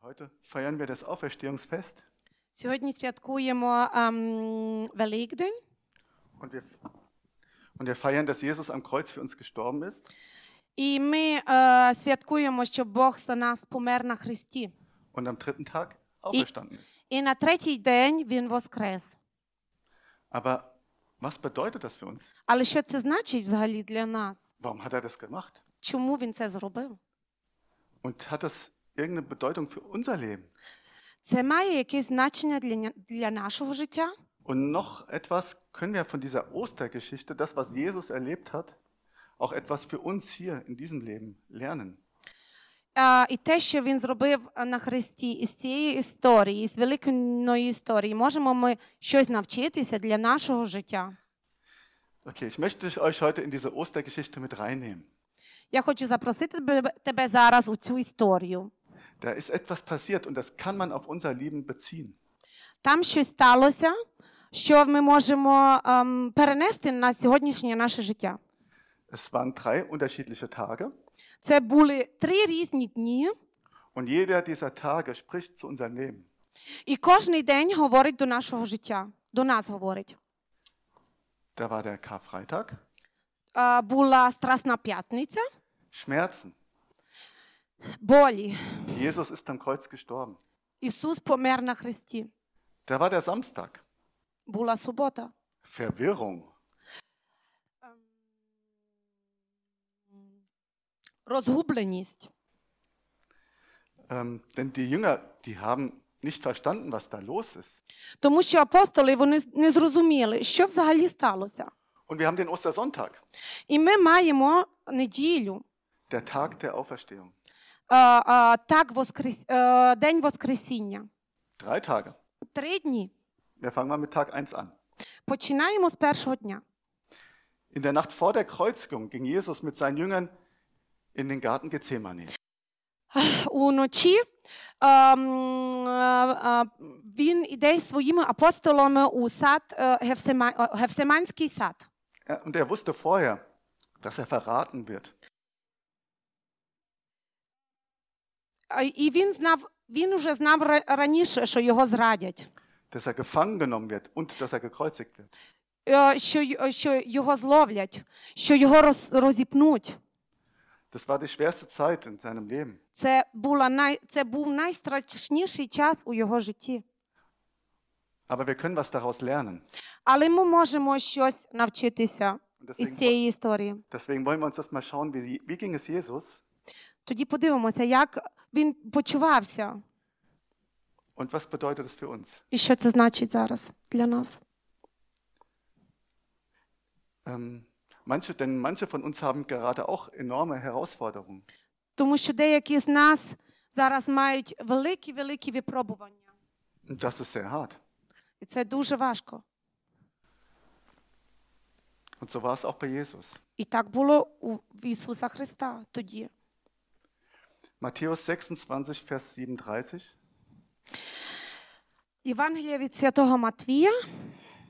Heute feiern wir das Auferstehungsfest Сьогодні святкуємо ем, Великдень, und wir, und wir feiern, dass Jesus am Kreuz für uns gestorben ist і ми е, святкуємо, що Бог за нас помер на Христі. und am dritten Tag auferstanden ist. І на третій день Він воскрес. Aber was bedeutet das für uns? Але що це значить взагалі для нас? Warum hat er das gemacht? Чому він це зробив? Und hat das irgendeine Bedeutung für unser Leben? Це має якесь значення для, ня- для нашого життя. Und noch etwas können wir von dieser Ostergeschichte, das, was Jesus erlebt hat, auch etwas für uns hier in diesem Leben lernen. Е, і те, що він зробив на Христі, із цієї історії, із великої історії, можемо ми щось навчитися для нашого життя. Okay, ich möchte euch heute in diese Ostergeschichte mit reinnehmen. Я хочу запросити тебе- тебе зараз у цю історію. Da ist etwas passiert und das kann man auf unser Leben beziehen. Там щось сталося, що ми можемо ем, перенести на сьогоднішнє наше життя. Es waren drei unterschiedliche Tage Це були три різні дні, und jeder dieser Tage spricht zu unserem Leben. і кожний день говорить до нашого життя, до нас говорить. Da war der Karfreitag, Е, була Страсна п'ятниця, Schmerzen. болі. Jesus ist am Kreuz gestorben. Ісус помер на Христі. Da war der Samstag, Була субота. Verwirrung. Розгубленість. Ähm, denn die Jünger, die haben nicht verstanden, was da los ist. Тому що апостоли вони з- не зрозуміли, що взагалі сталося. Und wir haben den Ostersonntag, І ми маємо неділю, der Tag der Auferstehung. е, е, так, воскрес... е, День Воскресіння. Drei Tage. Три дні. Wir fangen mal mit Tag 1 an. Починаємо з першого дня. In der Nacht vor der Kreuzigung ging Jesus mit seinen Jüngern in den Garten Gethsemane. Уночі ем, е, е, він іде зі своїми апостолами у сад е, Гефсима... е, Гефсиманський сад. Ja, Und er wusste vorher, dass er verraten wird. І він знав, він уже знав раніше, що його зрадять, dass er gefangen genommen wird und dass er gekreuzigt wird. е, що, що його зловлять, що його роз, розіпнуть. Das war die schwerste Zeit in seinem Leben. Це, була най, це був найстрашніший час у його житті. Aber wir können was daraus lernen. Але ми можемо щось навчитися із цієї історії. deswegen wollen wir uns das mal schauen, wie, wie ging es Jesus Тоді подивимося, як він почувався und was bedeutet es für uns. і що це значить зараз для нас. Ähm, manche, denn manche von uns haben gerade auch enorme Herausforderungen. Тому що деякі з нас зараз мають великі-великі випробування. Und das ist sehr hart. І це дуже важко. Und so war es auch bei Jesus. І так було у Ісуса Христа тоді. Matthäus 26, Vers 37. Євангелія від Святого Матвія,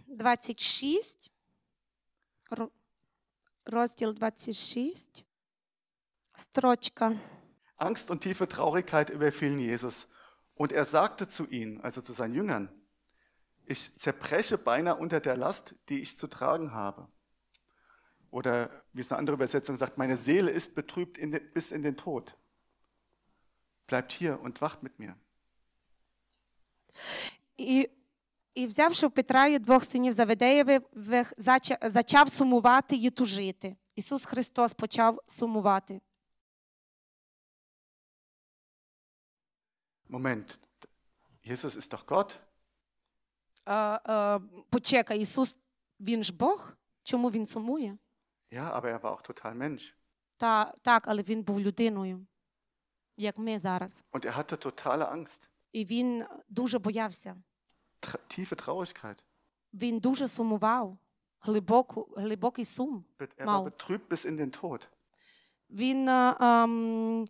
26, ро- розділ 26, строчка. Angst und tiefe Traurigkeit überfielen Jesus. Und er sagte zu ihnen, also zu seinen Jüngern, ich zerbreche beinahe unter der Last, die ich zu tragen habe. Oder wie es eine andere Übersetzung sagt, meine Seele ist betrübt in den, bis in den Tod. Bleibt hier und wacht mit mir. І, і взявши в Петра двох синів Заведеєвих, зачав сумувати і тужити. Ісус Христос почав сумувати. Moment, Jesus ist doch Gott. Е, е, почекай, Ісус, Він ж Бог? Чому Він сумує? Ja, aber er war auch total Mensch. Та, так, але Він був людиною, як ми зараз. Und er hatte totale Angst, І він дуже боявся. tra tiefe Traurigkeit. Він дуже сумував, глибоку, глибокий сум. Er war Mau. betrübt bis in den Tod. Він е, ем,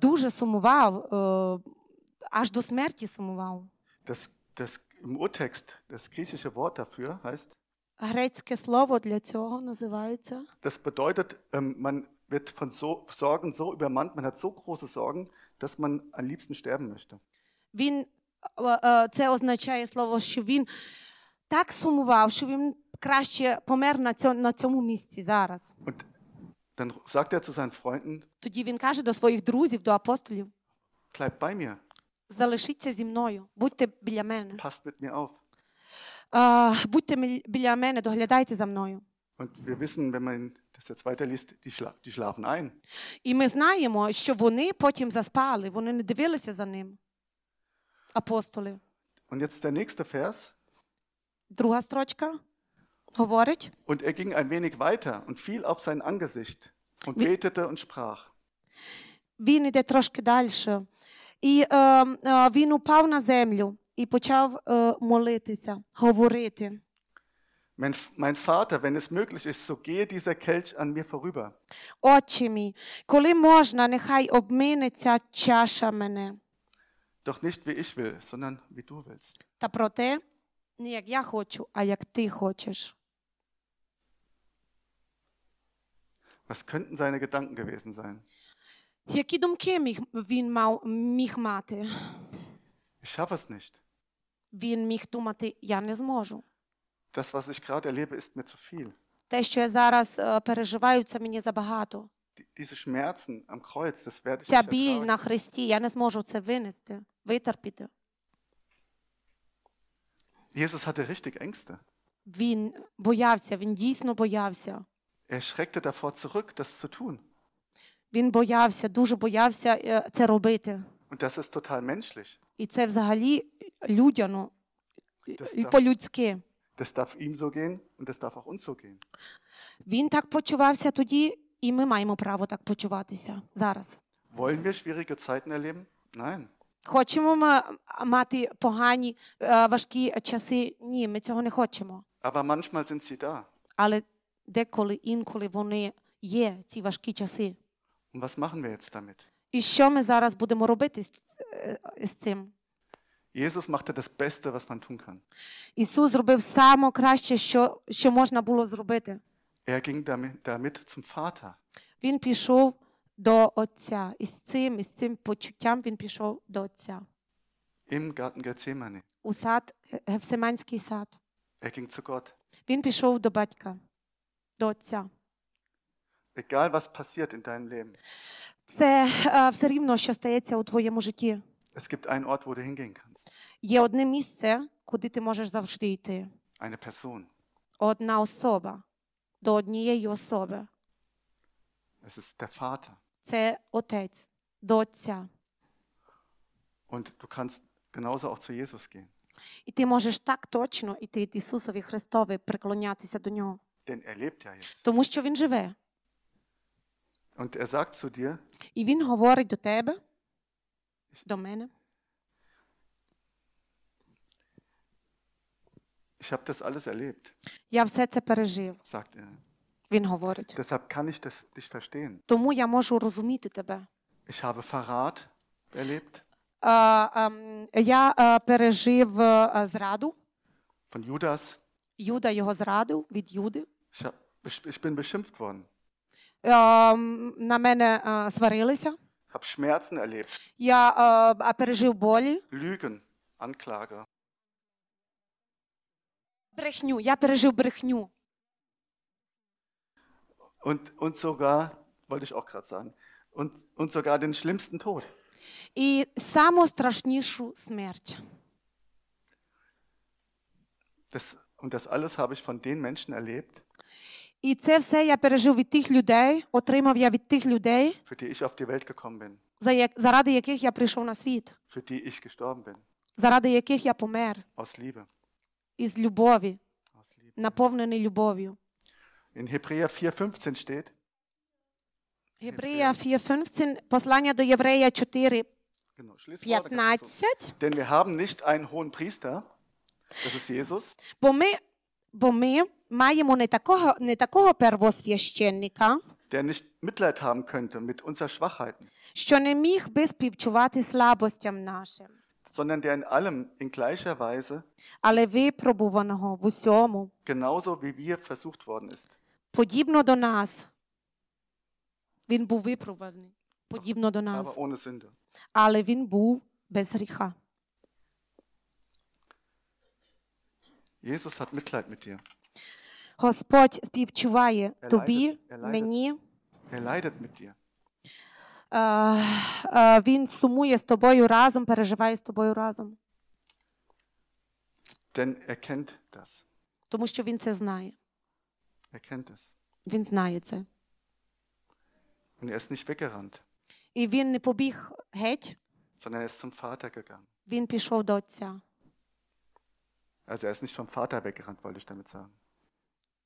дуже сумував, е, аж до смерті сумував. Das, das, Im Urtext, das griechische Wort dafür heißt, Грецьке слово для цього називається das bedeutet, ähm, man wird von so, Sorgen so übermannt, man hat so große Sorgen, dass man am liebsten sterben möchte. Він е, е, це означає слово, що він так сумував, що він краще помер на цьому, на цьому місці зараз. Und dann sagt er zu seinen Freunden, Тоді він каже до своїх друзів, до апостолів: bleibt bei mir, залишіться зі мною, будьте біля мене. passt mit mir auf. Е, будьте мі- біля мене, доглядайте за мною. Und wir wissen, wenn man das jetzt weiterliest, die, schla die schlafen ein. І ми знаємо, що вони потім заспали, вони не дивилися за ним. Апостоли. Und jetzt der nächste Vers. Друга строчка говорить. Und er ging ein wenig weiter und fiel auf sein Angesicht und Wie- betete und sprach. Він іде трошки далі. І е, е, він упав на землю і почав е, молитися, говорити. Mein, mein Vater, wenn es möglich ist, so gehe dieser Kelch an mir vorüber. Отче мій, коли можна, нехай обминеться чаша мене. Doch nicht wie ich will, sondern wie du willst. Та проте, не як я хочу, а як ти хочеш. Was könnten seine Gedanken gewesen sein? Які думки міг, він мав, міг мати? Ich schaffe es nicht. Він міг думати, я не зможу. Das, was ich gerade erlebe, ist mir zu viel. Те, що я зараз е, переживаю, це мені забагато. Diese Schmerzen am Kreuz, das werde ich Ця nicht біль ertragen. хресті, я не зможу це винести, витерпіти. Jesus hatte richtig Ängste. Він боявся, він дійсно боявся. Er schreckte davor zurück, das zu tun. Він боявся, дуже боявся е, це робити. Und das ist total menschlich. І це взагалі людяно, Das і darf, по-людськи. Das darf ihm so gehen und das darf auch uns so gehen. Він так почувався тоді, і ми маємо право так почуватися зараз. Wollen wir schwierige Zeiten erleben? Nein. Хочемо ми мати погані, е, важкі часи? Ні, ми цього не хочемо. Aber manchmal sind sie da. Але деколи, інколи вони є, ці важкі часи. Und was machen wir jetzt damit? І що ми зараз будемо робити з, е, з цим? Jesus machte das Beste, was man tun kann. Ісус зробив саме краще, що, що можна було зробити. Er ging damit, damit zum Vater. Він пішов до Отця. І з цим, і з цим почуттям він пішов до Отця. Im Garten Gethsemane. У сад, Гефсиманський сад. Er ging zu Gott. Він пішов до батька, до Отця. Egal was passiert in deinem Leben, Це е, все рівно, що стається у твоєму житті. es gibt einen Ort, wo du hingehen kannst. Є одне місце, куди ти можеш завжди йти. Eine Person. Одна особа до однієї особи. Es ist der Vater. Це Отець, до Отця. Und du kannst genauso auch zu Jesus gehen. І ти можеш так точно йти Ісусові Христові, приклонятися до нього, Denn er lebt ja jetzt. тому що Він живе. Und er sagt zu dir, І Він говорить до тебе, до мене. ich habe das alles erlebt, Я все це пережив. sagt er. Він говорить. Deshalb kann ich das, dich verstehen. Тому я можу розуміти тебе. Ich habe Verrat erlebt Е, ем, я е, пережив е, зраду. von Judas. Юда його зрадив від Юди. Ich, hab, ich ich bin beschimpft worden, Ем, на мене е, сварилися. habe Schmerzen erlebt, Я е, пережив болі, Lügen, Anklage. брехню. Я пережив брехню. Und, und sogar, wollte ich auch gerade sagen, und, und sogar den schlimmsten Tod. І саму страшнішу смерть. Das, und das alles habe ich von den Menschen erlebt, І це все я пережив від тих людей, отримав я від тих людей, für die ich auf die Welt gekommen bin, за як- заради яких я прийшов на світ, für die ich gestorben bin, заради яких я помер aus Liebe. Із любові, наповнений любов'ю. In Hebräer 4,15 steht, Єврея 4.15, послання до Єврея 4, genau, schließ vor, dann kannst du so. 15. denn wir haben nicht einen hohen Priester, das ist Jesus, Бо ми, бо ми маємо не такого, не такого первосвященника, der nicht Mitleid haben könnte mit unseren Schwachheiten, що не міг би співчувати слабостям нашим, sondern der in allem in gleicher Weise але випробуваного в усьому, genauso wie wir versucht worden ist. подібно до нас. Він був випробуваний, подібно до нас, Aber ohne Sünde. але він був без гріха. Jesus hat Mitleid mit dir. Господь співчуває тобі, leidet- er leidet. мені. Er leidet mit dir. Е, е, Він сумує з тобою разом, переживає з тобою разом, Denn er kennt das. тому що він це знає. Er kennt es. Він знає це. Und er ist nicht weggerannt, І він не побіг геть, sondern er ist zum Vater gegangen. він пішов до Отця. Also er ist nicht vom Vater weggerannt, wollte ich damit sagen.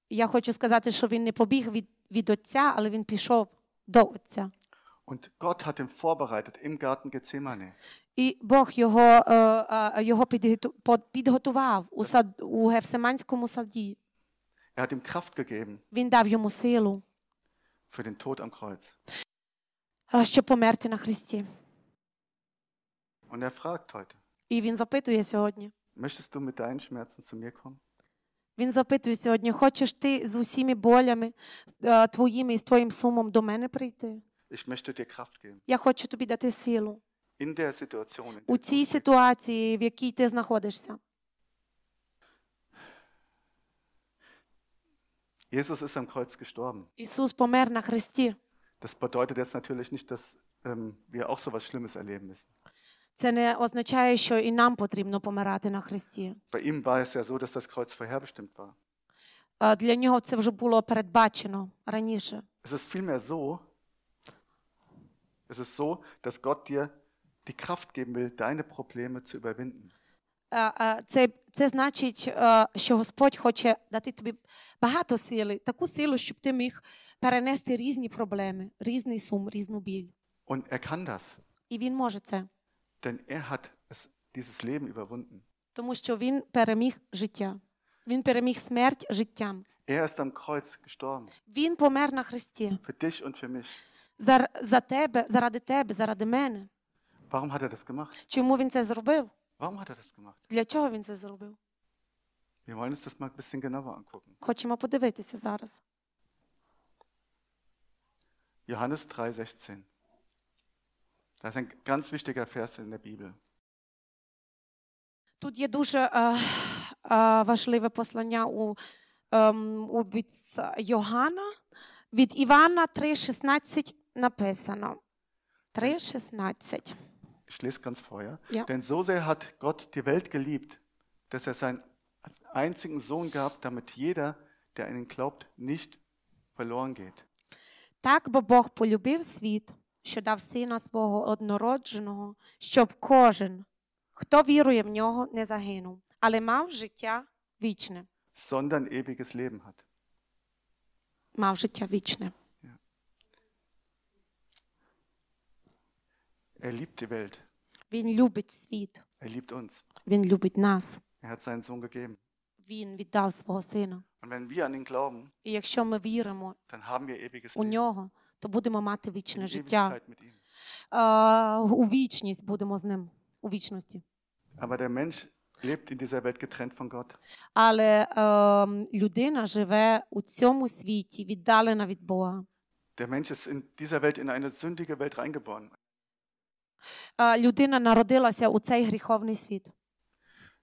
Я хочу сказати, що він не побіг від, від Отця, але він пішов до Отця. Und Gott hat ihn vorbereitet im Garten Gethsemane. І Бог його, е, е, його підготу- по- підготував у, сад, у Гефсиманському саді. Er hat ihm Kraft gegeben Він дав йому силу, für den Tod am Kreuz. е, щоб померти на Христі. Und er fragt heute, І він запитує сьогодні. möchtest du mit deinen Schmerzen zu mir kommen? Він запитує сьогодні: хочеш ти з усіми болями е, твоїми і з твоїм сумом до мене прийти? Ich möchte dir Kraft geben. Я хочу тобі дати силу In der Situation, in у цій ситуації, в якій ти знаходишся. Jesus ist am Kreuz gestorben. Ісус помер на Христі. Das bedeutet jetzt natürlich nicht, dass ähm, wir auch so was Schlimmes erleben müssen. Це не означає, що і нам потрібно помирати на Христі. Bei ihm war es ja so, dass das Kreuz vorherbestimmt war. Е, Для нього це вже було передбачено раніше. Es ist vielmehr so, es ist so, dass Gott dir die Kraft geben will, deine Probleme zu überwinden. Е, е, Це, це значить, е, що Господь хоче дати тобі багато сили, таку силу, щоб ти міг перенести різні проблеми, різний сум, різну біль. Und er kann das, І він може це, denn er hat es, dieses Leben überwunden. тому що він переміг життя. Він переміг смерть життям. Er ist am Kreuz gestorben, Він помер на Христі für dich und für mich. За, за тебе, заради тебе, заради мене. Warum hat er das gemacht? Чому він це зробив? Warum hat er das gemacht? Для чого він це зробив? Wir wollen uns das mal ein bisschen genauer angucken. Хочемо подивитися зараз. Johannes 3,16. Das ist ein ganz wichtiger Vers in der Bibel. Тут є дуже е, е, важливе послання у, ем, у від Йоганна. Від Івана 3,16 написано. 3,16. Ich lese ganz vor, ja? Ja. Denn so sehr hat Gott die Welt geliebt, dass er seinen einzigen Sohn gab, damit jeder, der an ihn glaubt, nicht verloren geht. Так, бо Бог полюбив світ, що дав сина свого однородженого, щоб кожен, хто вірує в нього, не загинув, але мав життя вічне. sondern ewiges Leben hat. Мав життя вічне. Er liebt die Welt. Він любить світ, Er liebt uns. він любить нас. Er hat seinen Sohn gegeben. Він віддав свого сина. Und wenn wir an ihn glauben, І якщо ми віримо dann haben wir ewiges у Leben. нього, то будемо мати вічне In життя. Ewigkeit mit ihm. Е, У вічність будемо з ним, у вічності. Aber der Mensch lebt in dieser Welt getrennt von Gott. Але е, людина живе у цьому світі, віддалена від Бога. Der Mensch ist in dieser Welt in eine sündige Welt reingeboren. Е, людина народилася у цей гріховний світ.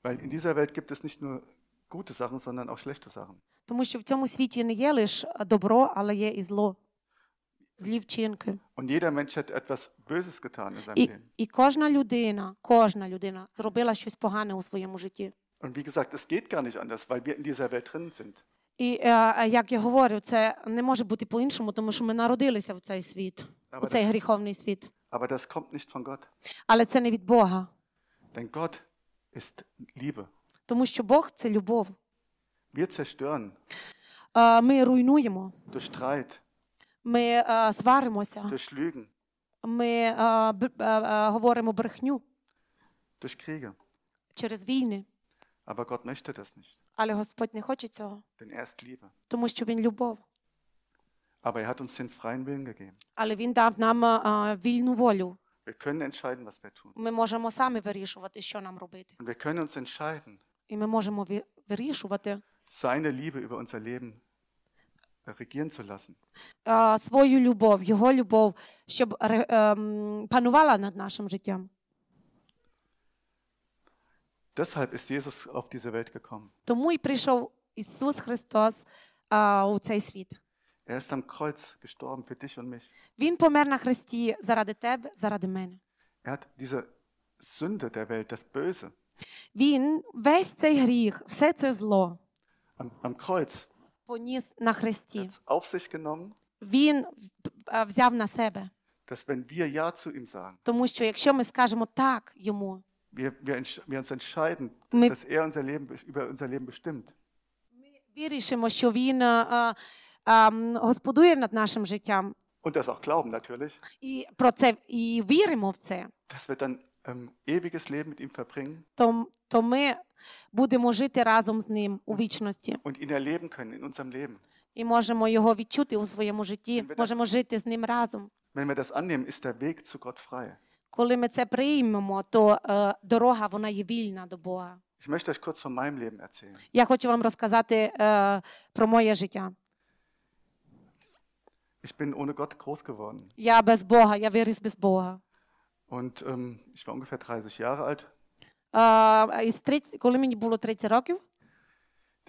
Weil in dieser Welt gibt es nicht nur gute Sachen, sondern auch schlechte Sachen. Тому що в цьому світі не є лише добро, але є і зло, злі вчинки. Und jeder Mensch hat etwas Böses getan in seinem І, Leben. і кожна людина, кожна людина зробила щось погане у своєму житті. Und wie gesagt, es geht gar nicht anders, weil wir in dieser Welt drin sind. І е, як я говорю, це не може бути по-іншому, тому що ми народилися в цей світ, у цей гріховний світ. Aber das kommt nicht von Gott. Але це не від Бога, Denn Gott ist Liebe. тому що Бог це любов. Wir zerstören Е, Ми руйнуємо, durch Streit, ми е, сваримося, durch Lügen, ми е, б- е, е, говоримо брехню durch Kriege. через війни. Aber Gott möchte das nicht, Але Господь не хоче цього, denn er ist Liebe. тому що Він любов. Aber er hat uns den freien Willen gegeben. Але Він дав нам е, вільну волю. Wir können entscheiden, was wir tun. Ми можемо самі вирішувати, що нам робити. Und wir können uns entscheiden, І ми можемо ві- вирішувати seine Liebe über unser Leben regieren zu lassen. е, свою любов, його любов, щоб ре- ем, панувала над нашим життям. Deshalb ist Jesus auf diese Welt gekommen. Тому й прийшов Ісус Христос а, у цей світ. Er ist am Kreuz gestorben für dich und mich. Він помер на хресті заради тебе, заради мене. Er hat diese Sünde der Welt, das Böse, Він весь цей гріх, все це зло am, am Kreuz поніс на хресті. hat's auf sich genommen, Він е, взяв на себе. dass wenn wir Ja zu ihm sagen, Тому що якщо ми скажемо так йому, wir, wir, entsch- wir uns entscheiden, Mit- dass er unser Leben, be- über unser Leben bestimmt, вирішимо, що він е, е, ем, господує над нашим життям, und das auch glauben natürlich, і про це і віримо в це, dass wir dann ähm, ewiges Leben mit ihm verbringen то, то ми будемо жити разом з ним у вічності und ihn erleben können in unserem Leben. і можемо його відчути у своєму житті, можемо жити з ним разом. Wenn wir das annehmen, ist der Weg zu Gott frei. Коли ми це приймемо, то е, дорога вона є вільна до Бога. Ich möchte euch kurz von meinem Leben erzählen. Я хочу вам розказати е, про моє життя. Ich bin ohne Gott groß geworden Я без Бога, я виріс без Бога. und ähm, ich war ungefähr 30 Jahre alt. Е, із 30, коли мені було 30 років,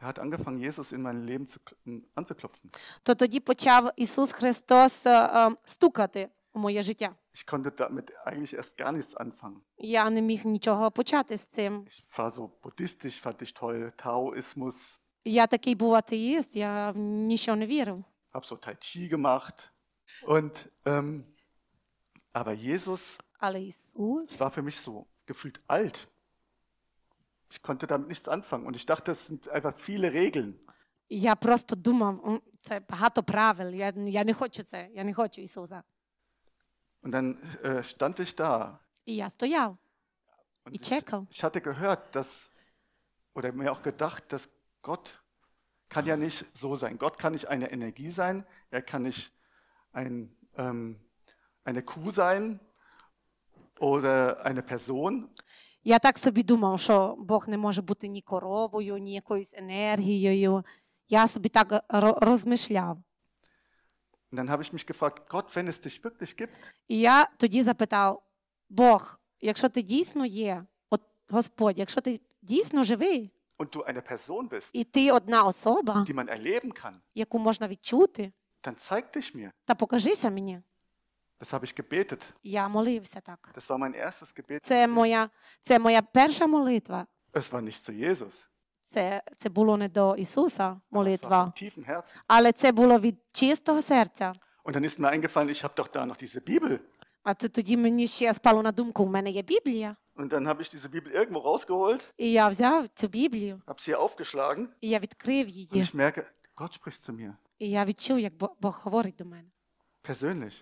Der hat angefangen, Jesus in mein Leben zu, kl- anzuklopfen. то тоді почав Ісус Христос е, е, стукати у моє життя. Ich konnte damit eigentlich erst gar nichts anfangen. Я не міг нічого почати з цим. Ich war so buddhistisch, fand ich toll, Taoismus, Я такий був атеїст, я в нічого не вірив. habe so Tai Chi gemacht. Und, ähm, aber Jesus, Але Ісус, es war für mich so gefühlt alt. Ich konnte damit nichts anfangen und ich dachte, es sind einfach viele Regeln. я просто думав, «М, це багато правил. Я, я не хочу це, я не хочу Ісуса. Und dann äh, stand ich da І я стояв und і ich, чекав. ich hatte gehört, dass, oder mir auch gedacht, dass Gott kann ja nicht so sein. Gott kann nicht eine Energie sein, er kann nicht ein, ähm, eine Kuh sein oder eine Person. Я так собі думав, що Бог не може бути ні коровою, ні якоюсь енергією. Я собі так ро- розмишляв. Und dann habe ich mich gefragt, Gott, wenn es dich wirklich gibt, І я тоді запитав: Бог, якщо ти дійсно є, от Господь, якщо ти дійсно живий, und du eine Person bist, і ти одна особа, die man erleben kann, яку можна відчути, dann zeig dich mir. та покажися мені. Das habe ich gebetet. Я молився так. Das war mein erstes Gebet. Це моя, це моя перша молитва. Es war nicht zu Jesus. Це, це було не до Ісуса Es war молитва, von tiefem Herzen. але це було від чистого серця. Und dann ist mir eingefallen, ich habe doch da noch diese Bibel. А то тоді мені ще спало на думку, у мене є Біблія. Und dann habe ich diese Bibel irgendwo rausgeholt, І я взяв цю Біблію, habe sie aufgeschlagen і я відкрив und її. ich merke, Gott spricht zu mir. І я відчув, як Бо- Бог говорить до мене Persönlich.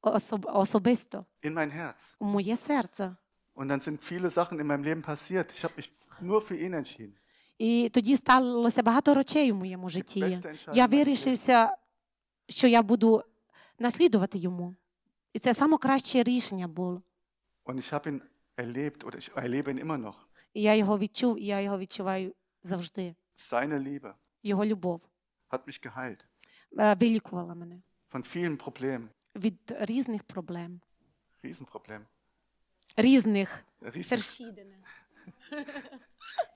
Особ, особисто, In mein Herz. у моє серце. Und dann sind viele Sachen in meinem Leben passiert. Ich habe mich nur für ihn entschieden. І тоді сталося багато речей у моєму житті. beste Entscheidung Я meines вирішився, що я буду наслідувати йому. І це саме краще рішення було. Und ich habe ihn erlebt oder ich erlebe ihn immer noch. І я його відчув, і я його відчуваю завжди. Seine Liebe Його любов hat mich geheilt. е, вилікувала мене Von vielen Problemen. від різних проблем, Riesenproblem. різних Riesen, verschiedene.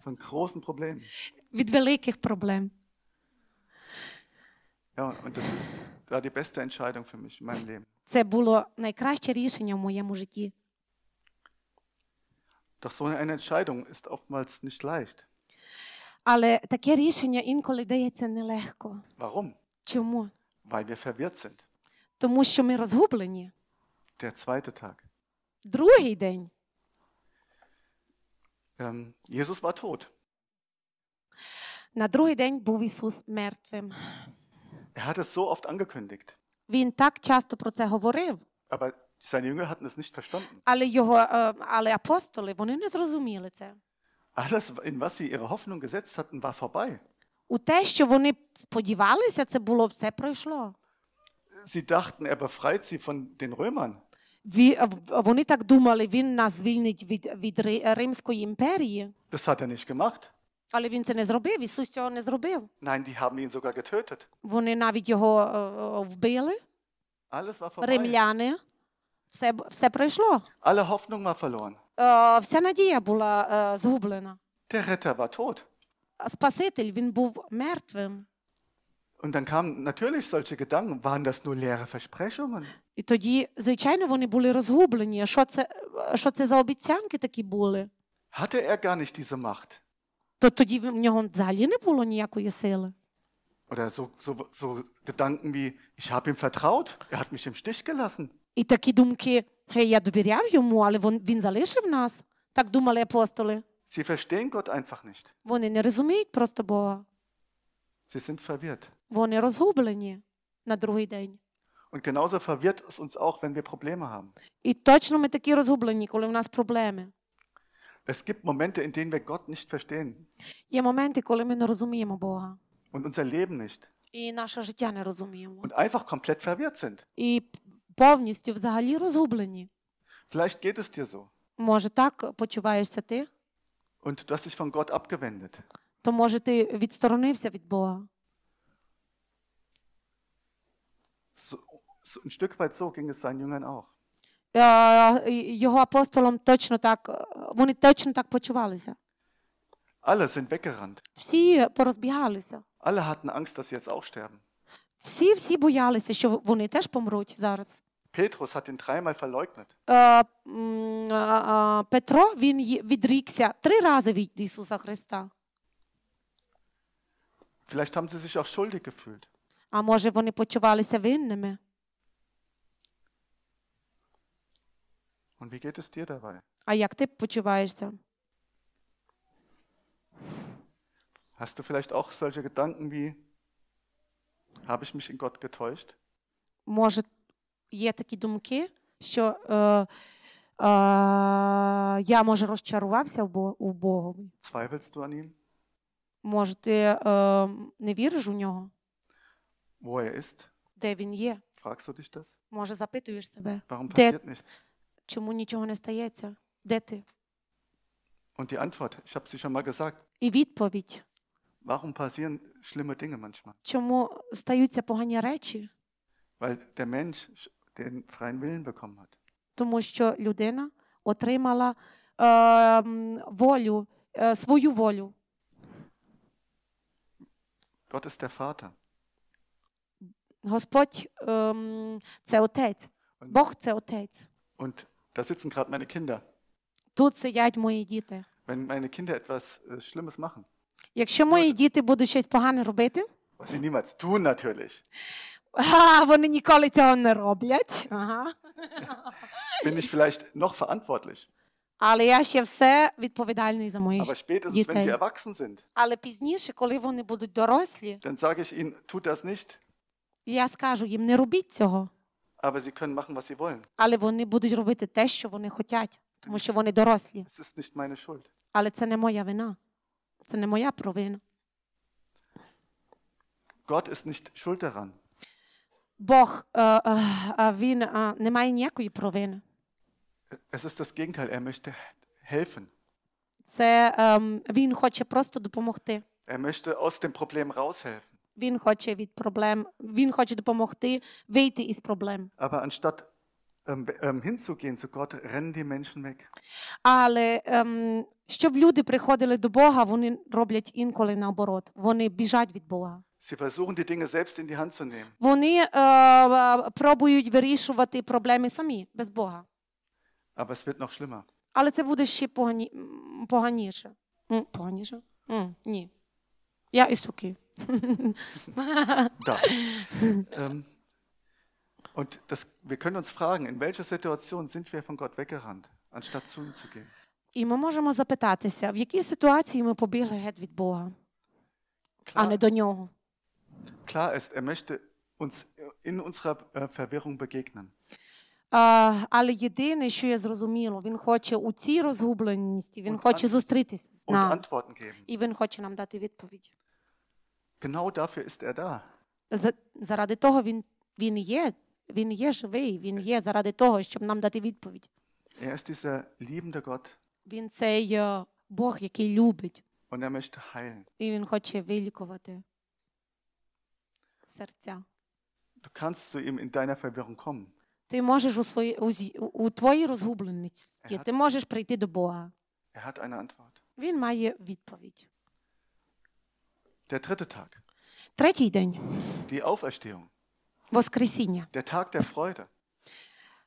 von großen Problemen. від великих проблем. Ja, und das ist war die beste Entscheidung für mich in meinem Leben. Це було найкраще рішення в моєму житті. Doch so eine Entscheidung ist oftmals nicht leicht. Але таке рішення інколи дається нелегко. Warum? Чому? Weil wir verwirrt sind. Тому що ми розгублені. Der zweite Tag. Другий день Ähm, Jesus war tot. на другий день був Ісус мертвим. Er hat es so oft angekündigt. Він так часто про це говорив, Aber seine Jünger hatten es nicht verstanden. але його, е, але апостоли вони не зрозуміли це. Alles, in was sie ihre Hoffnung gesetzt hatten, war vorbei. У те, що вони сподівалися, це було все пройшло. Sie dachten, er befreit sie von den Römern. Ві- в- Вони так думали, він нас звільнить від, від Ри- Римської імперії, Das hat er nicht gemacht. але він це не зробив. Ісус цього не зробив. Nein, die haben ihn sogar getötet. Вони навіть його е, вбили, Alles war vorbei. римляни. Все, б- все пройшло. Alle Hoffnung war verloren. е, вся надія була е, згублена. Der Retter war tot. А Спаситель він був мертвим. Und dann kamen natürlich solche Gedanken, waren das nur leere Versprechungen? І тоді, звичайно, вони були розгублені. А Що це, що це за обіцянки такі були? Hatte er gar nicht diese Macht? То тоді в нього взагалі не було ніякої сили. Oder so, so, so Gedanken wie, ich habe ihm vertraut, er hat mich im Stich gelassen. І такі думки, гей, я довіряв йому, але він, він залишив нас. Так думали апостоли. Sie verstehen Gott einfach nicht. Вони не розуміють просто Бога. Sie sind verwirrt. Вони розгублені на другий день. Und genauso verwirrt es uns auch, wenn wir Probleme haben. І точно ми такі розгублені, коли в нас проблеми. Es gibt Momente, in denen wir Gott nicht verstehen Є моменти, коли ми не розуміємо Бога. und unser Leben nicht І наше життя не розуміємо. und einfach komplett verwirrt sind. І повністю взагалі розгублені. Vielleicht geht es dir so Може, так почуваєшся ти, und du hast dich von Gott abgewendet. то може ти відсторонився від Бога. So, so ein Stück weit so ging es seinen Jüngern auch. Е, Його апостолам точно так, вони точно так почувалися. Alle sind weggerannt. Всі порозбігалися. Alle hatten Angst, dass sie jetzt auch sterben. Всі всі боялися, що вони теж помруть зараз. Petrus hat ihn dreimal verleugnet. Е, м, е, е, Петро він ї- відрікся три рази від Ісуса Христа. Vielleicht haben sie sich auch schuldig gefühlt. А може вони почувалися винними? Und wie geht es dir dabei? А як ти почуваєшся? Hast du vielleicht auch solche Gedanken wie, habe ich mich in Gott getäuscht? Може, є такі думки, що е, е, я може розчарувався у Богові. Zweifelst du an ihm, Може, ти е, не віриш у нього, wo er ist? де він є? Fragst du dich das? Може, запитуєш себе, Warum Де- passiert nichts? чому нічого не стається? Де ти? Und die Antwort, ich habe sie schon mal gesagt, І відповідь, warum passieren schlimme Dinge manchmal? чому стаються погані речі? Weil der Mensch den freien Willen bekommen hat. Тому що людина отримала е, м, волю, е, свою волю. Gott ist der Vater. Господь ем, це отець. Бог це отець. Und da sitzen gerade meine Kinder. Тут сидять мої діти. Wenn meine Kinder etwas äh, Schlimmes machen, Якщо мої діти будуть щось погане робити, was sie niemals tun natürlich, А, вони ніколи цього не роблять. Ага. bin ich vielleicht noch verantwortlich. Але я ще все відповідальний за мої Aber spätestens, wenn дітей. sie erwachsen sind, Але пізніше, коли вони будуть дорослі, dann sage ich ihnen, tut das nicht, я скажу їм, не робіть цього. aber sie können machen, was sie wollen. Але вони будуть робити те, що вони хочуть, тому що вони дорослі. Es ist nicht meine Schuld. Але це не моя вина. Це не моя провина. Gott ist nicht schuld daran. Бог е, е, е, він е, не має ніякої провини. Es ist das Gegenteil. Er möchte helfen. Це ем, він хоче просто допомогти. Er möchte aus dem Problem raushelfen. Він хоче від проблем, він хоче допомогти вийти із проблем. Aber anstatt ähm, ähm, hinzugehen zu Gott, rennen die Menschen weg. Але ем, щоб люди приходили до Бога, вони роблять інколи наоборот. Вони біжать від Бога. Sie versuchen, die Dinge selbst in die Hand zu nehmen. Вони е, е, пробують вирішувати проблеми самі, без Бога. Aber es wird noch schlimmer. Але це буде ще погані, м, поганіше. М, Поганіше? М, Ні. Я із руки. Da. ähm, und das, wir können uns fragen, in welcher Situation sind wir von Gott weggerannt, anstatt zu ihm zu gehen? І ми можемо запитатися, в якій ситуації ми побігли геть від Бога, а не до нього. Klar ist, er möchte uns in unserer äh, Verwirrung begegnen. А, але єдине, що є зрозуміло, він хоче у цій розгубленості, він Und хоче an- зустрітися з Und нами. Antworten geben. І він хоче нам дати відповідь. Genau dafür ist er da. За- Заради того він, він є, він є живий, він є заради того, щоб нам дати відповідь. Er ist dieser liebende Gott Він цей е, Бог, який любить, und er möchte heilen. і він хоче вилікувати серця. Du kannst zu ihm in deiner Verwirrung kommen. Ти можеш у, свої, у, зі- у твоїй розгубленості, Ага. ти можеш прийти до Бога. Er hat eine Antwort. Він має відповідь. Der dritte Tag, Третій день die Auferstehung, Воскресіння. der Tag der Freude.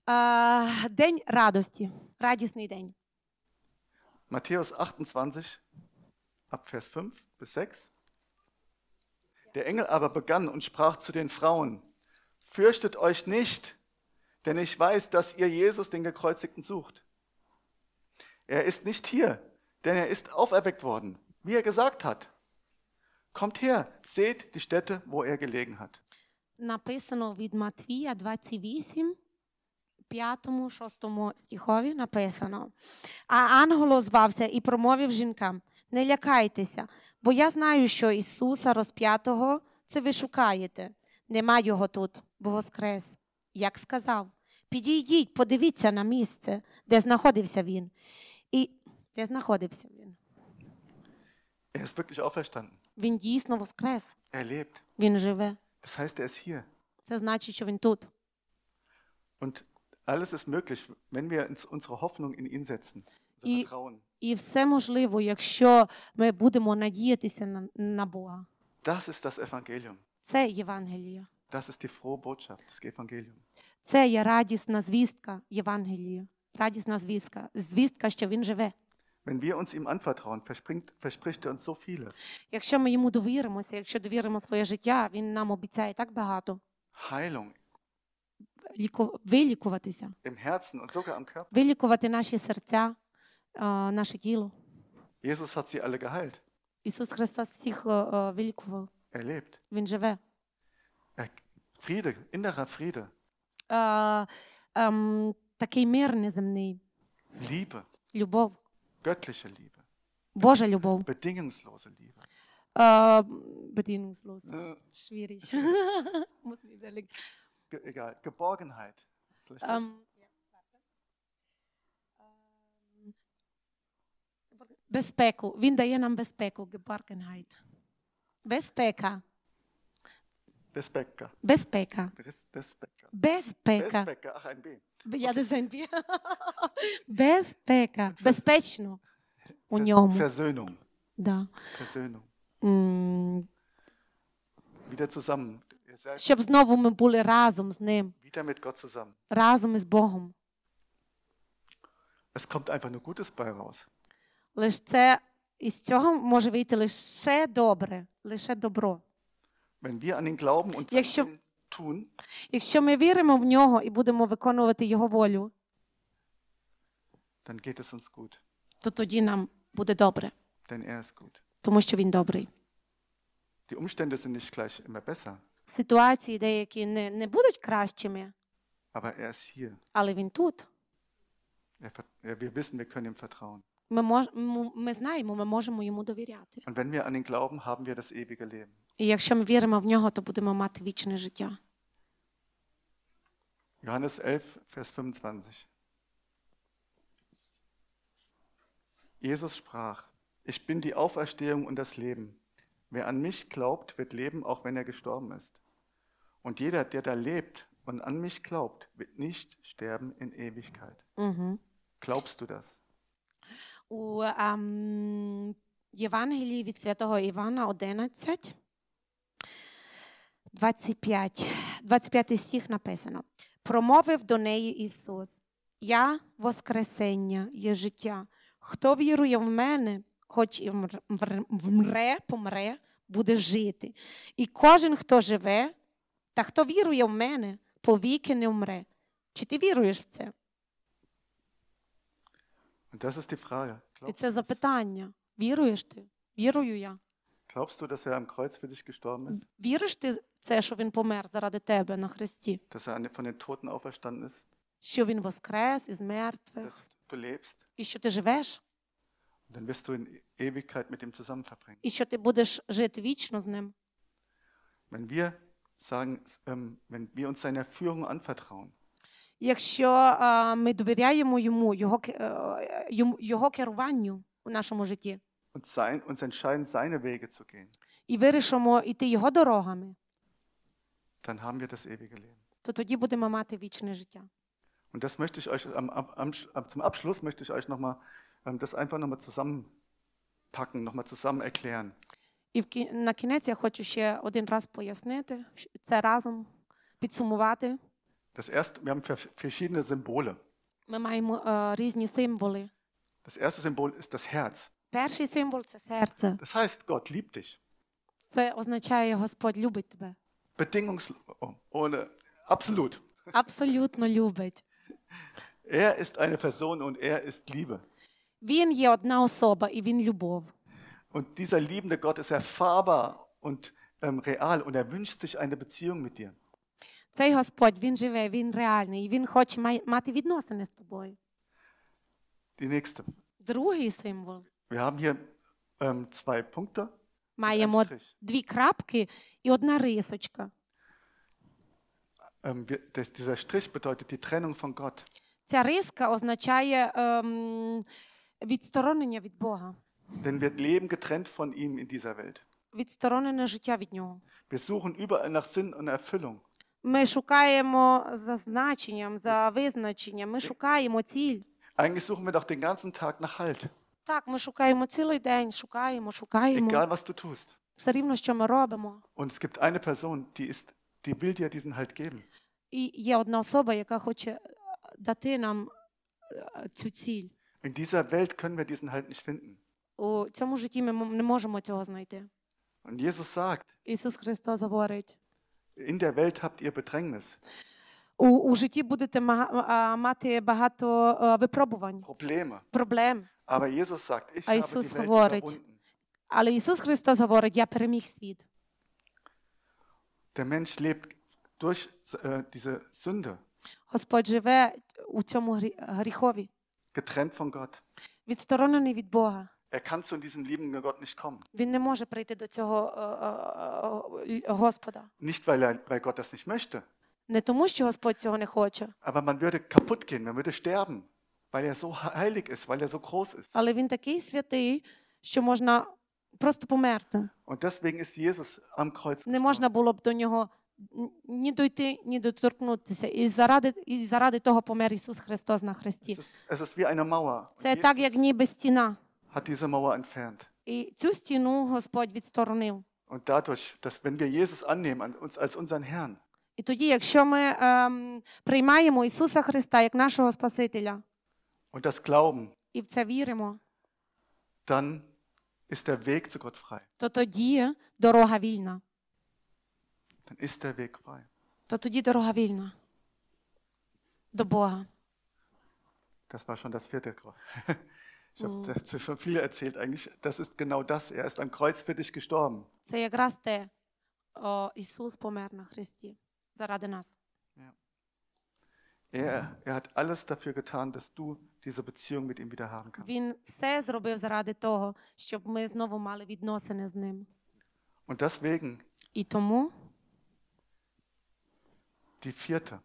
Е, день радості, радісний день. Matthäus 28, ab Vers 5 bis 6. Der Engel aber begann und sprach zu den Frauen, Fürchtet euch nicht, denn ich weiß, dass ihr Jesus, den Gekreuzigten, sucht. Er ist nicht hier, denn er ist auferweckt worden, wie er gesagt hat. Kommt her, seht die Stätte, wo er gelegen hat. Написано від Матвія 28, 5, 6 стихові написано. А ангел озвався і промовив жінкам: Не лякайтеся, бо я знаю, що Ісуса розп'ятого це ви шукаєте. Нема його тут, бо воскрес. Як сказав, підійдіть, подивіться на місце, де знаходився він. І де знаходився він? Er ist wirklich auferstanden. Він дійсно воскрес. Er lebt. Він живе. Das heißt, er ist hier. Це значить, що він тут. Und alles ist möglich, wenn wir unsere Hoffnung in ihn setzen, Vertrauen. І все можливо, якщо ми будемо надіятися на, на Бога. Das ist das Evangelium. Це Євангелія. Das ist die frohe Botschaft, das Evangelium. Це є радісна звістка Євангелія. Радісна звістка. Звістка, що він живе. Wenn wir uns ihm anvertrauen, verspricht, verspricht er uns so vieles. Якщо ми йому довіримося, якщо довіримо своє життя, він нам обіцяє так багато. Heilung Вилікуватися, im Herzen und sogar am Körper. вилікувати наші серця, е, наше тіло. Jesus hat sie alle geheilt. Ісус Христос всіх е, е, вилікував. Er lebt. Він живе. Er, Friede, innerer Friede, Е, ем, такий мир неземний, Liebe, любов, göttliche Liebe, Божа любов. bedingungslose Liebe. Äh, bedingungslos. Äh, Schwierig. Muss mir überlegen. ge- egal, Geborgenheit. Vielleicht das. Ähm, Безпеку. Він дає нам безпеку, Geborgenheit. Безпека. Desbecker. Безпека. Des- Desbecker. Безпека. Desbecker, ach ein B. Я не знаю. Безпека. Безпечно. У ньому. Versöhnung. Да. Versöhnung. М, Wieder zusammen. Ihr seid Щоб знову ми були разом з ним, wieder mit Gott zusammen. разом із Богом. Es kommt einfach nur Gutes bei raus. Лише це із цього може вийти лише добре, лише добро. Якщо- Якщо ми віримо в нього і будемо виконувати його волю, то тоді нам буде добре, er тому що він добрий. Die Umstände sind nicht gleich immer besser, Ситуації деякі не, не будуть кращими, aber er ist hier. але він тут. Er, er, wir wissen, wir können ihm vertrauen. Ми, мож, м- ми знаємо, ми можемо йому довіряти. Und wenn wir an ihn glauben, haben wir das ewige Leben. І якщо ми віримо в нього, то будемо мати вічне життя. Johannes 11, Vers 25. Jesus sprach, ich bin die Auferstehung und das Leben. Wer an mich glaubt, wird leben, auch wenn er gestorben ist. Und jeder, der da lebt und an mich glaubt, wird nicht sterben in Ewigkeit. Угу. Glaubst du das? У ем, Євангелії від святого Івана 11, 25, 25 стих написано. Промовив до неї Ісус: Я Воскресення є життя. Хто вірує в мене, хоч і вмре, помре, буде жити. І кожен, хто живе, та хто вірує в мене, повіки не вмре. Чи ти віруєш в це? Und das ist die Frage. І Glaubst, це запитання. Віруєш ти? Вірую я. glaubst du, dass er am Kreuz für dich gestorben ist? Віриш ти в це, що він помер заради тебе на хресті? Dass er an- von den Toten auferstanden ist? Що він воскрес із Dass мертвих, du lebst? і що ти живеш, Und dann wirst du in Ewigkeit mit ihm zusammen verbringen. і що ти будеш жити вічно з ним. Wenn wir sagen, ähm, wenn wir uns seiner Führung anvertrauen, Якщо е, ми довіряємо йому, його, е, його керуванню у нашому житті, und sein, uns entscheiden, seine Wege zu gehen, і вирішимо йти його дорогами, dann haben wir das ewige Leben. то тоді будемо мати вічне життя. Und das möchte ich euch am, am, am, zum Abschluss möchte ich euch nochmal ähm, das einfach nochmal zusammenpacken, nochmal zusammen erklären. І в на кінець я хочу ще один раз пояснити це разом, підсумувати. Das erste, wir haben ver- verschiedene Symbole. Ми маємо е, різні символи. Das erste Symbol ist das Herz. Перший символ це серце. Das heißt, Gott liebt dich. Це означає, Господь любить тебе. Bedingungslos, oh, ohne, absolut. Абсолютно любить. Er ist eine Person und er ist Liebe. Він є одна особа і він любов. Und dieser liebende Gott ist erfahrbar und ähm, real und er wünscht sich eine Beziehung mit dir. Цей Господь, він живе, він реальний, і він хоче мати відносини з тобою. Другий символ. Ähm. Маємо дві крапки і одна рисочка. Ähm, dieser Strich bedeutet die Trennung von Gott. Ця риска означає ем, відсторонення від Бога, Denn wir leben getrennt von ihm in dieser Welt. відсторонене життя від нього. Wir suchen überall nach Sinn und Erfüllung. Ми шукаємо за значенням, за визначенням, ми шукаємо ціль. Eigentlich suchen wir doch den ganzen Tag nach Halt. Так, ми шукаємо цілий день, шукаємо, шукаємо. Egal, was du tust. Все рівно, що ми робимо. Und es gibt eine Person, die, ist, die will dir diesen Halt geben. І є одна особа, яка хоче е, дати нам е, цю ціль. In dieser Welt können wir diesen Halt nicht finden. У цьому житті ми м- не можемо цього знайти. Und Jesus sagt, Ісус Христос говорить: in der Welt habt ihr Bedrängnis, у, у житті будете мати багато е, випробувань, Probleme. проблем. Aber Jesus sagt, ich А habe Ісус die Welt говорить, überwunden. Але Ісус Христос говорить: Я переміг світ. Der Mensch lebt durch äh, diese Sünde, Господь живе у цьому гріхові, getrennt von Gott. відсторонений від Бога. Er kann zu diesem liebenden Gott nicht kommen. Він не може прийти до цього е, е, е, Господа. Nicht, weil, er, weil Gott das nicht möchte, Не тому, що Господь цього не хоче, aber man würde kaputt gehen, man würde sterben, weil er so heilig ist, weil er so groß ist. але він такий святий, що можна просто померти. Und deswegen ist Jesus am Kreuz. Не можна було б до нього н- ні дойти, ні доторкнутися. І заради, і заради того помер Ісус Христос на Es хресті. ist, es ist wie eine Mauer. Und Це так, як Jesus ніби стіна. hat diese Mauer entfernt. І цю стіну Господь відсторонив. Und dadurch, dass wenn wir Jesus annehmen, an uns als unseren Herrn, І тоді, якщо ми ем, приймаємо Ісуса Христа як нашого Спасителя und das glauben, і в це віримо, dann ist der Weg zu Gott frei. то тоді дорога вільна. Dann ist der Weg frei. То тоді дорога вільна до Бога. Das war schon das vierte Kreuz. Ich habe dazu schon viel erzählt. Eigentlich, das ist genau das. Er ist am Kreuz für dich gestorben. Це якраз те, о, Ісус помер на Христі заради нас. Er, er hat alles dafür getan, dass du diese Beziehung mit ihm wieder haben kannst. Він все зробив заради того, щоб ми знову мали відносини з ним. Und deswegen І тому die vierte,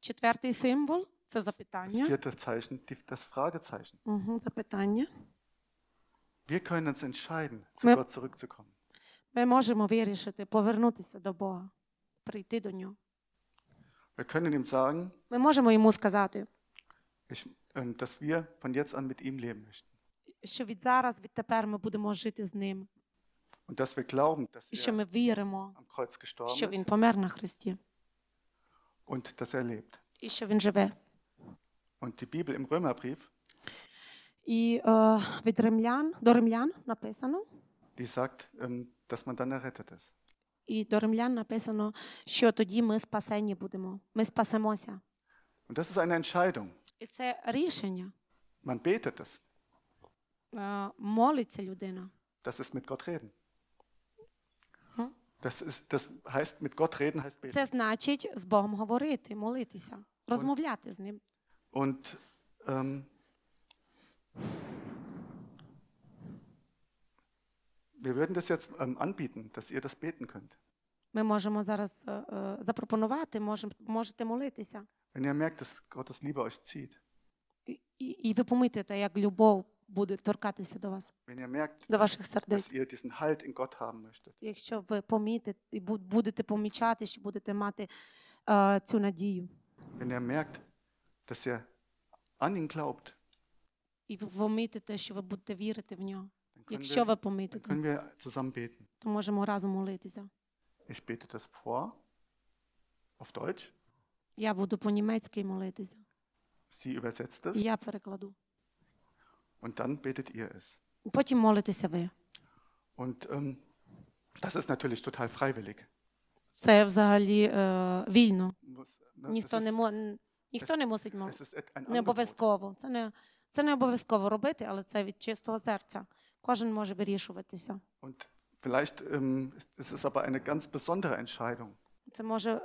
четвертий символ це das запитання. vierte Zeichen, die, das Fragezeichen. Угу, запитання. Wir können uns entscheiden, zu Ja. Gott zurückzukommen. Ми можемо вирішити повернутися до Бога, прийти до нього. Wir können ihm sagen, Ми можемо йому сказати, ich, ähm, dass wir von jetzt an mit ihm leben möchten. що від зараз, відтепер ми будемо жити з ним, Und dass wir glauben, dass і що er ми віримо, am Kreuz gestorben що він ist помер на Христі, und dass er lebt. і що він живе. Und die Bibel im Römerbrief, І е, від римлян до римлян написано, die sagt, ähm, dass man dann errettet ist. і до римлян написано, що тоді ми спасені будемо. Ми спасемося. Und das ist eine Entscheidung. І це рішення. Man betet es. Е, молиться людина. Das ist mit Gott reden. Hm? Das, ist, das heißt, mit Gott reden heißt beten. Це значить з Богом говорити, молитися, розмовляти з ним. Und ähm, wir würden das jetzt ähm, anbieten, dass ihr das beten könnt. Ми можемо зараз е, е, запропонувати, можем, можете молитися. Wenn ihr merkt, dass Gottes Liebe euch zieht, І, і, і ви помітите, як любов буде торкатися до вас, wenn ihr merkt, до dass, ваших dass сердець. ihr diesen Halt in Gott haben möchtet, Якщо ви помітите і бу- будете помічати, що будете мати е, цю надію. Wenn er merkt, dass er an ihn glaubt, І ви помітите, що ви будете вірити в нього. Якщо ви dann помітите, können wir zusammen beten. то можемо разом молитися. Ich bete das vor, auf Deutsch. Я буду по-німецьки молитися. Sie übersetzt es я перекладу. und dann betet ihr es. Потім молитеся ви. Und ähm, das ist natürlich total freiwillig. Це взагалі е, вільно. Muss, ne, Ніхто es не ist, мо... н- ніхто не мусить ein Не обов'язково. Це не, це не обов'язково робити, але це від чистого серця. Кожен може вирішуватися. Und vielleicht ähm, ist, ist es aber eine ganz besondere Entscheidung, Це може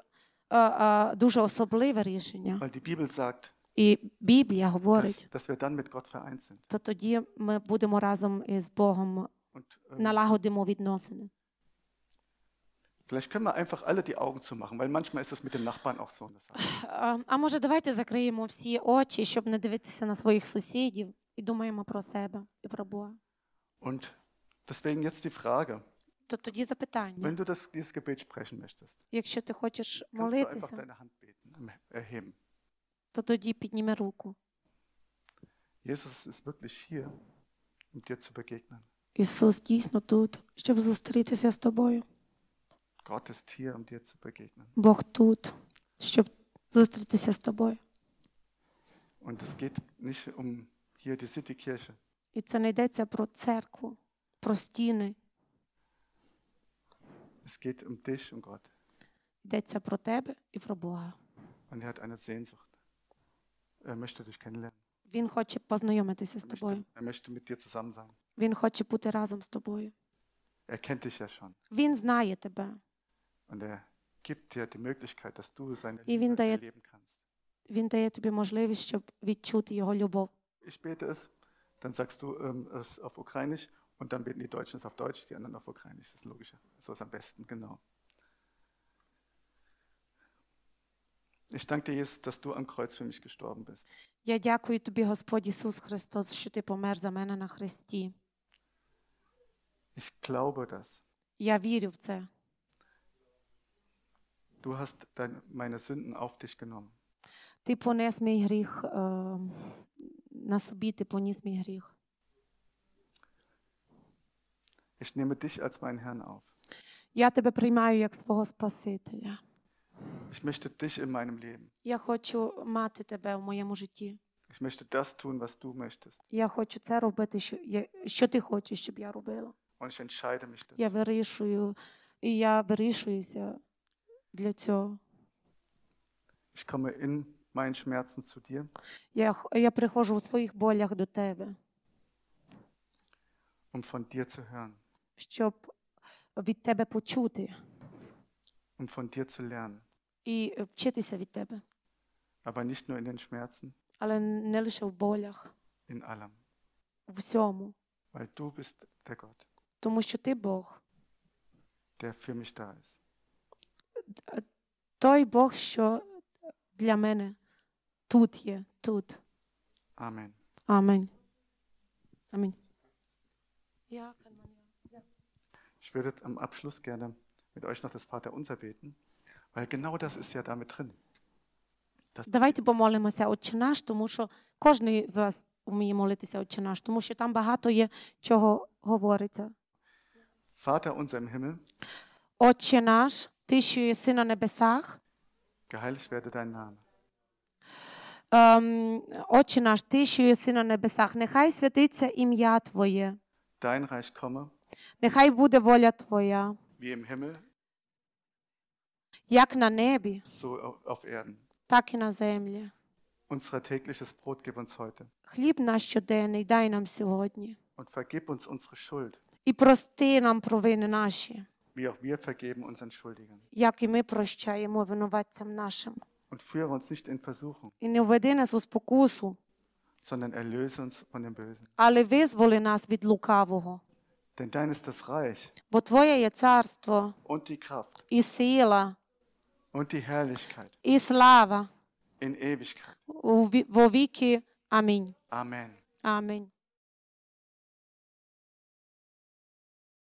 е, е, дуже особливе рішення. weil die Bibel sagt, І Біблія dass, dass wir dann mit Gott vereint sind. то тоді ми будемо разом із Богом, Und ähm, налагодимо відносини. Vielleicht können wir einfach alle die Augen zumachen, weil manchmal ist es mit dem Nachbarn auch so. А, а може, давайте закриємо всі очі, щоб не дивитися на своїх сусідів, і думаємо про себе і про Бога. Und deswegen jetzt die Frage, То тоді запитання: wenn du das, dieses Gebet sprechen möchtest, якщо ти хочеш kannst du einfach молитися, deine Hand beten, ähm, erheben. то тоді підніми руку. Jesus ist wirklich hier, um dir zu begegnen. Ісус дійсно тут, щоб зустрітися з тобою. Gott ist hier, um dir zu begegnen. Бог тут, щоб зустрітися з тобою. Und es geht nicht um hier die Citykirche. І це не йдеться про церкву, про стіни. Es geht um dich und Gott. Йдеться про тебе і про Бога. Und er hat eine Sehnsucht. Er möchte dich kennenlernen. Він хоче познайомитися з Er тобою. möchte, er möchte mit dir zusammen sein. Він хоче бути разом з тобою. Er kennt dich ja schon. Він знає тебе. Und er gibt dir die Möglichkeit, dass du seine Ich bin Liebe da jetzt- erleben kannst. Він дає тобі можливість, щоб відчути його любов. Ich bete es, dann sagst du ähm, es auf Ukrainisch und dann beten die Deutschen es auf Deutsch, die anderen auf Ukrainisch. Das ist logischer. So ist am besten, genau. Ich danke dir, Jesus, dass du am Kreuz für mich gestorben bist. Я дякую тобі, Господь Ісус Христос, що ти помер за мене на хресті. Ich glaube das. Я вірю в це. Du hast dein, meine Sünden auf dich genommen. Ти понес мій гріх, е, на собі ти поніс мій гріх. Ich nehme dich als meinen Herrn auf. Я тебе приймаю як свого Спасителя. Ich möchte dich in meinem Leben. Я хочу мати тебе в моєму житті. Ich möchte das tun, was du möchtest. Я хочу це робити, що, я, що ти хочеш, щоб я робила. Und ich entscheide mich dazu. Я вирішую, і я вирішуюся для цього. Ich komme in meinen Schmerzen zu dir Я, х- я приходжу у своїх болях до тебе, um von dir zu hören, щоб від тебе почути um von dir zu lernen. і вчитися від тебе. Aber nicht nur in den Schmerzen, Але не лише в болях, in allem. в всьому. Weil du bist der Gott, Тому що ти Бог. der für mich da ist. Той Бог, що для мене тут є, тут. Amen. Амінь. Амінь. Ich würde am Abschluss gerne mit euch noch das Vaterunser beten, weil genau das ist ja damit drin. Das, Давайте помолимося Отче наш, тому що кожен з вас вміє молитися Отче наш, тому що там багато є чого говориться. Vater unser im Himmel, Отче наш, ти, що єси на небесах, geheiligt werde dein Name. ем, Отче наш, ти, що єси на небесах, нехай святиться ім'я Твоє, Dein Reich komme, нехай буде воля Твоя, wie im Himmel, як на небі, so au- auf Erden. так і на землі. Unser tägliches Brot gib uns heute Хліб наш щоденний дай нам сьогодні. und vergib uns unsere Schuld, І прости нам провини наші, wie auch wir vergeben unseren Schuldigen. як і ми прощаємо винуватцям нашим. Und führe uns nicht in Versuchung, І не введи нас у спокусу, sondern erlöse uns von dem Bösen. але визволи нас від лукавого. Denn dein ist das Reich Бо Твоє є царство, und die Kraft і сила, und die Herrlichkeit і слава in Ewigkeit. у ві- во віки. Амінь. Amen. Амінь.